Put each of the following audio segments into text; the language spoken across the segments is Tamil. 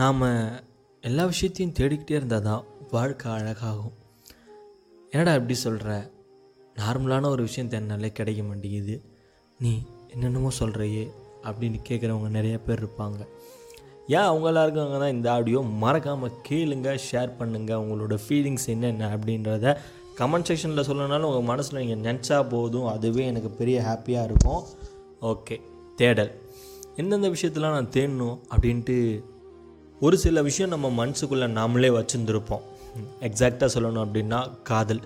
நாம் எல்லா விஷயத்தையும் தேடிக்கிட்டே இருந்தால் தான் வாழ்க்கை அழகாகும். என்னடா எப்படி சொல்கிற நார்மலான ஒரு விஷயம் தேடினாலே கிடைக்க மாட்டேங்குது. நீ என்னென்னமோ சொல்கிறையே அப்படின்னு கேட்குறவங்க நிறைய பேர் இருப்பாங்க. ஏன் அவங்க எல்லாருக்கும் தான் இந்த ஆடியோ மறக்காமல் கேளுங்க ஷேர் பண்ணுங்கள் உங்களோட ஃபீலிங்ஸ் என்னென்ன அப்படின்றத கமெண்ட் செக்ஷனில் சொல்லனாலும் உங்கள் மனசில் நீங்கள் நினச்சா போதும். அதுவே எனக்கு பெரிய ஹாப்பியாக இருக்கும். ஓகே தேடல். எந்தெந்த விஷயத்தெலாம் நான் தேடணும் அப்படின்ட்டு ஒரு சில விஷயம் நம்ம மனசுக்குள்ளே நாமளே வச்சுருந்துருப்போம். எக்ஸாக்டாக சொல்லணும் அப்படின்னா காதல்.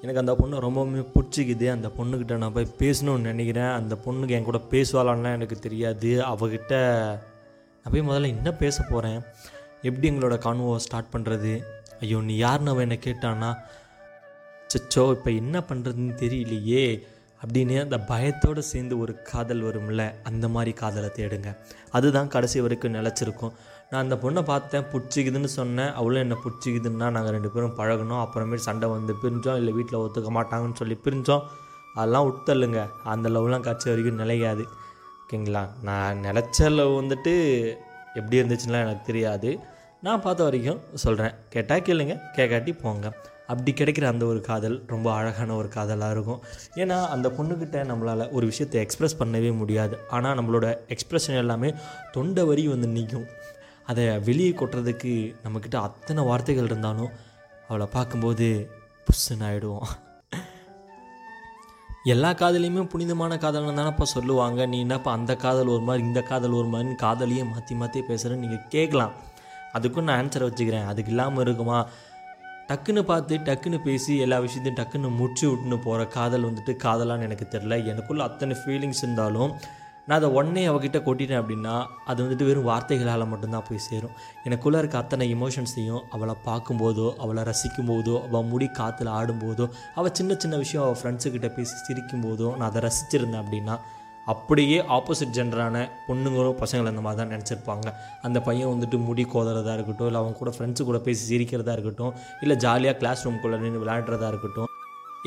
எனக்கு அந்த பொண்ணு ரொம்பவுமே பிடிச்சிக்குது. அந்த பொண்ணுக்கிட்ட நான் போய் பேசணும்னு நினைக்கிறேன். அந்த பொண்ணுக்கு என் கூட பேசுவாளான்னா எனக்கு தெரியாது. அவகிட்ட நான் போய் முதல்ல என்ன பேச போகிறேன் எப்படி எங்களோட கான்வோவை ஸ்டார்ட் பண்ணுறது ஐயோ நீ யாருன்னு அவன் என்னை கேட்டானா சச்சோ இப்போ என்ன பண்ணுறதுன்னு தெரியலையே அப்படின்னு அந்த பயத்தோடு சேர்ந்து ஒரு காதல் வரும்ல அந்த மாதிரி காதலை தேடுங்க. அதுதான் கடைசி வரைக்கும் நிலச்சிருக்கும். நான் அந்த பொண்ணை பார்த்தேன் பிடிச்சிக்குதுன்னு சொன்னேன். அவளும் என்னை பிடிச்சிக்குதுன்னா நாங்கள் ரெண்டு பேரும் பழகணும். அப்புறமேட்டு சண்டை வந்து பிரிஞ்சோம். இல்லை வீட்டில் ஒத்துக்க மாட்டாங்கன்னு சொல்லி பிரிஞ்சோம். அதெல்லாம் விட்டுல்லுங்க அந்த லவ்லாம் கட்சி வரைக்கும் நிலையாது. ஓகேங்களா? நான் நினச்ச லவ் வந்துட்டு எப்படி இருந்துச்சுன்னா எனக்கு தெரியாது. நான் பார்த்த வரைக்கும் சொல்கிறேன் கேட்டால் கேளுங்க கேட்காட்டி போங்க. அப்படி கிடைக்கிற அந்த ஒரு காதல் ரொம்ப அழகான ஒரு காதலாக இருக்கும். ஏன்னா அந்த பொண்ணுக்கிட்ட நம்மளால் ஒரு விஷயத்தை எக்ஸ்ப்ரெஸ் பண்ணவே முடியாது. ஆனால் நம்மளோட எக்ஸ்ப்ரெஷன் எல்லாமே தொண்டை வரி வந்து நிற்கும். அதை வெளியே கொட்டுறதுக்கு நம்மக்கிட்ட அத்தனை வார்த்தைகள் இருந்தாலும் அவளை பார்க்கும்போது புஷ்ஷுன்னு ஆகிடுவோம் எல்லா காதலையுமே புனிதமான காதல்னு தானேப்பா சொல்லுவாங்க. நீ என்னப்பா அந்த காதல் ஒரு மாதிரி இந்த காதல் ஒரு மாதிரின்னு காதலையே மாற்றி மாற்றி பேசுகிறேன்னு நீங்கள் கேட்கலாம். அதுக்கும் நான் ஆன்சரை வச்சுக்கிறேன். அதுக்கு இல்லாமல் இருக்குமா? டக்குன்னு பார்த்து டக்குன்னு பேசி எல்லா விஷயத்தையும் டக்குன்னு முடிச்சு விட்டுன்னு போகிற காதல் வந்துட்டு காதலான்னு எனக்கு தெரில எனக்குள்ளே அத்தனை ஃபீலிங்ஸ் இருந்தாலும் நான் அதை உடனே அவகிட்ட கொட்டிட்டேன் அப்படின்னா அது வந்துட்டு வெறும் வார்த்தைகளால் மட்டும்தான் போய் சேரும். எனக்குள்ளே இருக்க அத்தனை இமோஷன்ஸையும் அவளை பார்க்கும்போதோ அவளை ரசிக்கும் போதோ அவள் முடி காற்றுல ஆடும்போதோ அவள் சின்ன சின்ன விஷயம் அவள் ஃப்ரெண்ட்ஸுக்கிட்ட பேசி சிரிக்கும் போதோ நான் அதை ரசிச்சிருந்தேன் அப்படின்னா அப்படியே ஆப்போசிட் ஜென்டரான பொண்ணுங்களும் பசங்களை அந்த மாதிரி தான் நினச்சிருப்பாங்க. அந்த பையன் வந்துட்டு முடி கோதுறதா இருக்கட்டும் இல்லை அவங்க கூட ஃப்ரெண்ட்ஸு கூட பேசி சிரிக்கிறதா இருக்கட்டும் இல்லை ஜாலியாக கிளாஸ் ரூம்குள்ளே நின்று விளையாடுறதா இருக்கட்டும்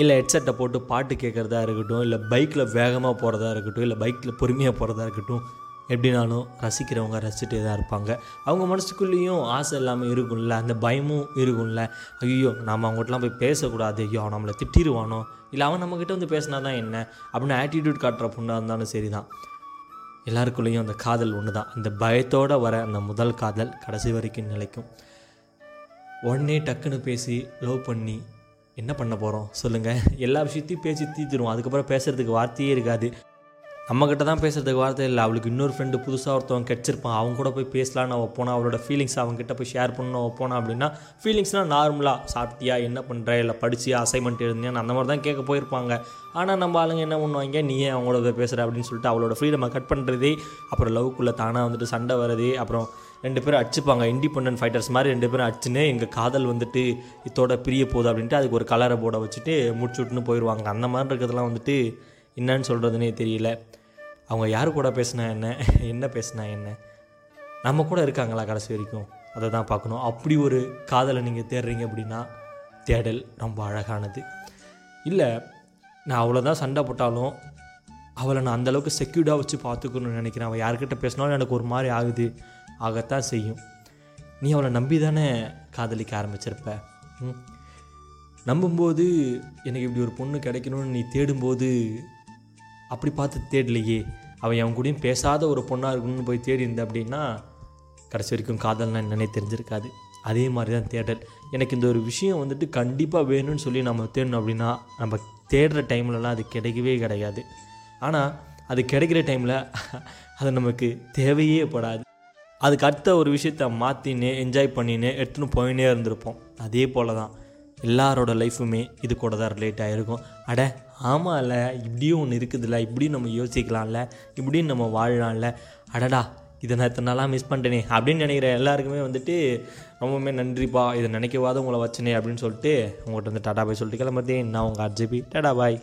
இல்லை ஹெட்செட்டை போட்டு பாட்டு கேட்குறதா இருக்கட்டும் இல்லை பைக்கில் வேகமாக போகிறதா இருக்கட்டும் இல்லை பைக்கில் பொறுமையாக போகிறதா இருக்கட்டும் எப்படினாலும் ரசிக்கிறவங்க ரசிச்சுட்டே தான் இருப்பாங்க. அவங்க மனசுக்குள்ளேயும் ஆசை இல்லாமல் இருக்கும்ல அந்த பயமும் இருக்கும்ல. ஐயோ நாம் அவங்ககிட்டலாம் போய் பேசக்கூடாது. ஐயோ நம்மளை திட்டிடுவானோ இல்லை அவன் நம்மக்கிட்ட வந்து பேசினா தான் என்ன? அப்படின்னு ஆட்டிடியூட் காட்டுற பொண்ணாக இருந்தாலும் சரி தான் எல்லாருக்குள்ளேயும் அந்த காதல் ஒன்று தான் அந்த பயத்தோடு வர அந்த முதல் காதல் கடைசி வரைக்கும் நிலைக்கும். உடனே டக்குன்னு பேசி லவ் பண்ணி என்ன பண்ண போகிறோம் சொல்லுங்கள் எல்லா விஷயத்தையும் பேசி தீர்த்துடுவோம் அதுக்கப்புறம் பேசுகிறதுக்கு வார்த்தையே இருக்காது. நம்மக்கிட்ட தான் பேசுகிறதுக்கு வார்த்தை இல்லை. அவளுக்கு இன்னொரு ஃப்ரெண்டு புதுசாக ஒருத்தவங்க கிடச்சிருப்பான். அவங்க கூட போய் பேசலாம் அவள் போனால் அவளோட ஃபீலிங்ஸ் அவங்ககிட்ட போய் ஷேர் பண்ணணும் போனால் அப்படின்னா ஃபீலிங்ஸ்னால் நார்மலாக சாப்பிட்டியா என்ன பண்ணுற இல்லை படிச்சியா அசைன்மெண்ட் எழுதியான்னு அந்த மாதிரி தான் கேட்க போயிருப்பாங்க. ஆனால் நம்ம ஆளுங்க என்ன பண்ணுவாங்க? நீ ஏன் அவங்களோட பேசுகிற அப்படின்னு சொல்லிட்டு அவளோட ஃப்ரீடமை கட் பண்ணுறதே அப்புறம் லவ்க்குள்ளே தானாக வந்துட்டு சண்டை வருது அப்புறம் ரெண்டு பேரும் அடிச்சுப்பாங்க. இண்டிபெண்டன்ட் ஃபைட்டர்ஸ் மாதிரி ரெண்டு பேரும் அடிச்சுன்னு எங்கள் காதல் வந்துட்டு இதோட பிரிய போகுது அப்படின்ட்டு அதுக்கு ஒரு கலரை போட வச்சுட்டு முடிச்சு விட்டுன்னு போயிடுவாங்க அந்த மாதிரி இருக்கிறதுலாம் வந்துட்டு என்னன்னு சொல்கிறதுனே தெரியல. அவங்க யார் கூட பேசினா என்ன? என்ன பேசினா என்ன? நம்ம கூட இருக்காங்களா கடைசி வரைக்கும்? அதை தான் பார்க்கணும். அப்படி ஒரு காதலை நீங்கள் தேடுறீங்க அப்படின்னா தேடல் ரொம்ப அழகானது. இல்லை நான் அவ்வளோதான் சண்டை போட்டாலும் அவளை நான் அந்தளவுக்கு செக்யூர்டாக வச்சு பார்த்துக்கணும்னு நினைக்கிறேன். அவள் யார்கிட்ட பேசினாலும் எனக்கு ஒரு மாதிரி ஆகுது. ஆகத்தான் செய்யும். நீ அவளை நம்பி தானே காதலிக்க ஆரம்பிச்சிருப்ப? நம்பும்போது எனக்கு இப்படி ஒரு பொண்ணு கிடைக்கணும்னு நீ தேடும்போது அப்படி பார்த்து தேடலையே. அவன் அவன் கூடயும் பேசாத ஒரு பொண்ணாக இருக்கணும்னு போய் தேடி இருந்த அப்படின்னா கடைசி வரைக்கும் காதல்னா என்னன்னே தெரிஞ்சிருக்காது. அதே மாதிரி தான் தேடல். எனக்கு இந்த ஒரு விஷயம் வந்துட்டு கண்டிப்பாக வேணும்னு சொல்லி நம்ம தேடணும் அப்படின்னா நம்ம தேடுற டைம்லலாம் அது கிடைக்கவே கிடையாது. ஆனால் அது கிடைக்கிற டைமில் அது நமக்கு தேவையே படாது. அதுக்கு அடுத்த ஒரு விஷயத்த மாற்றினே என்ஜாய் பண்ணினே எடுத்துன்னு போயினே இருந்திருப்போம். அதே போல் தான் எல்லாரோட லைஃபுமே இது கூட தான் ரிலேட் ஆகிருக்கும் அட ஆமாம்ல இப்படியும் ஒன்று இருக்குதுல்ல இப்படியும் நம்ம யோசிக்கலாம்ல இப்படியும் நம்ம வாழலாம்ல. அடடா இதை நான் இத்தனை நாளாக மிஸ் பண்ணிட்டேனே அப்படின்னு நினைக்கிற எல்லாருக்குமே வந்துட்டு ரொம்பவுமே நன்றிப்பா இதை நினைக்கவாத உங்களை வச்சனே அப்படின்னு சொல்லிட்டு உங்கள்கிட்ட வந்து டாடா பாய் சொல்லிட்டு கிளம்புறதே நான் உங்கள் அர்ஜிபி டாடா பாய்.